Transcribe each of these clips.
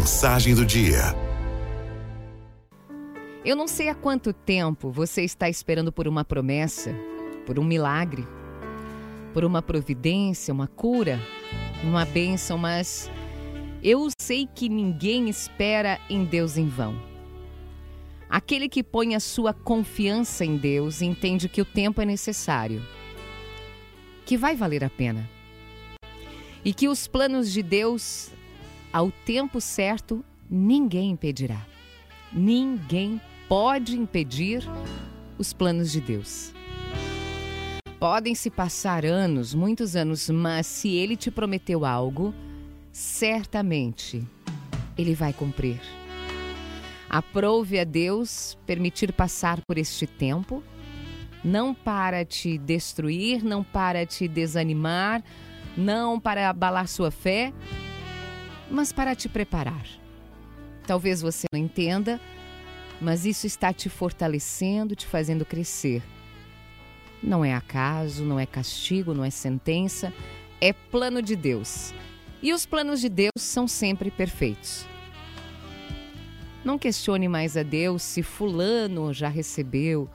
Mensagem do dia. Eu não sei há quanto tempo você está esperando por uma promessa, por um milagre, por uma providência, uma cura, uma bênção, mas eu sei que ninguém espera em Deus em vão. Aquele que põe a sua confiança em Deus entende que o tempo é necessário, que vai valer a pena e que os planos de Deus, ao tempo certo, ninguém impedirá. Ninguém pode impedir os planos de Deus. Podem se passar anos, muitos anos, mas se ele te prometeu algo, certamente ele vai cumprir. Aprove a Deus permitir passar por este tempo, não para te destruir, não para te desanimar, não para abalar sua fé, mas para te preparar. Talvez você não entenda, mas isso está te fortalecendo, te fazendo crescer. Não é acaso, não é castigo, não é sentença, é plano de Deus. E os planos de Deus são sempre perfeitos. Não questione mais a Deus se Fulano já recebeu,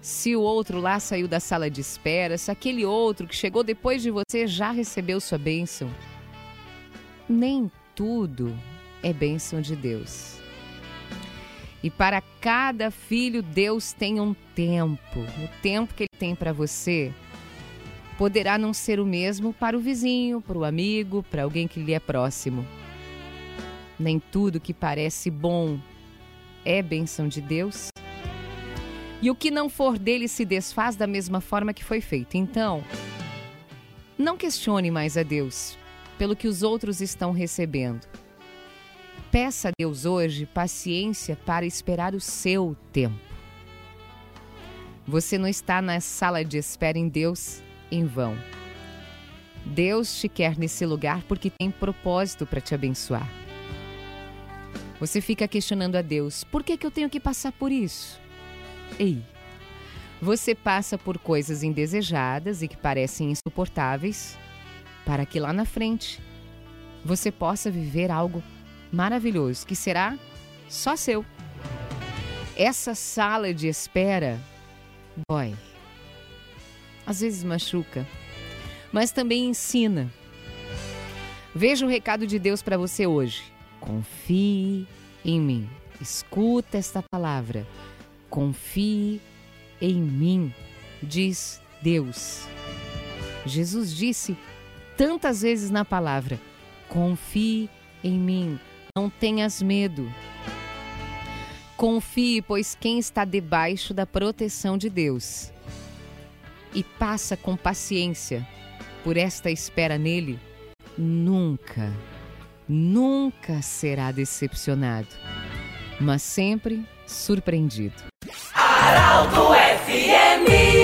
se o outro lá saiu da sala de espera, se aquele outro que chegou depois de você já recebeu sua bênção. Nem tudo é bênção de Deus. E para cada filho, Deus tem um tempo. O tempo que Ele tem para você poderá não ser o mesmo para o vizinho, para o amigo, para alguém que lhe é próximo. Nem tudo que parece bom é bênção de Deus e o que não for dele se desfaz da mesma forma que foi feito. Então, não questione mais a Deus pelo que os outros estão recebendo. Peça a Deus hoje paciência para esperar o seu tempo. Você não está na sala de espera em Deus em vão. Deus te quer nesse lugar porque tem propósito para te abençoar. Você fica questionando a Deus: por que, que eu tenho que passar por isso? Ei, você passa por coisas indesejadas e que parecem insuportáveis para que lá na frente você possa viver algo maravilhoso que será só seu. Essa sala de espera dói. Às vezes machuca, mas também ensina. Veja o recado de Deus para você hoje. Confie em mim. Escuta esta palavra. Confie em mim, diz Deus. Jesus disse tantas vezes na palavra: confie em mim, não tenhas medo. Confie, pois quem está debaixo da proteção de Deus e passa com paciência por esta espera nele, nunca, nunca será decepcionado, mas sempre surpreendido. Arauto FMI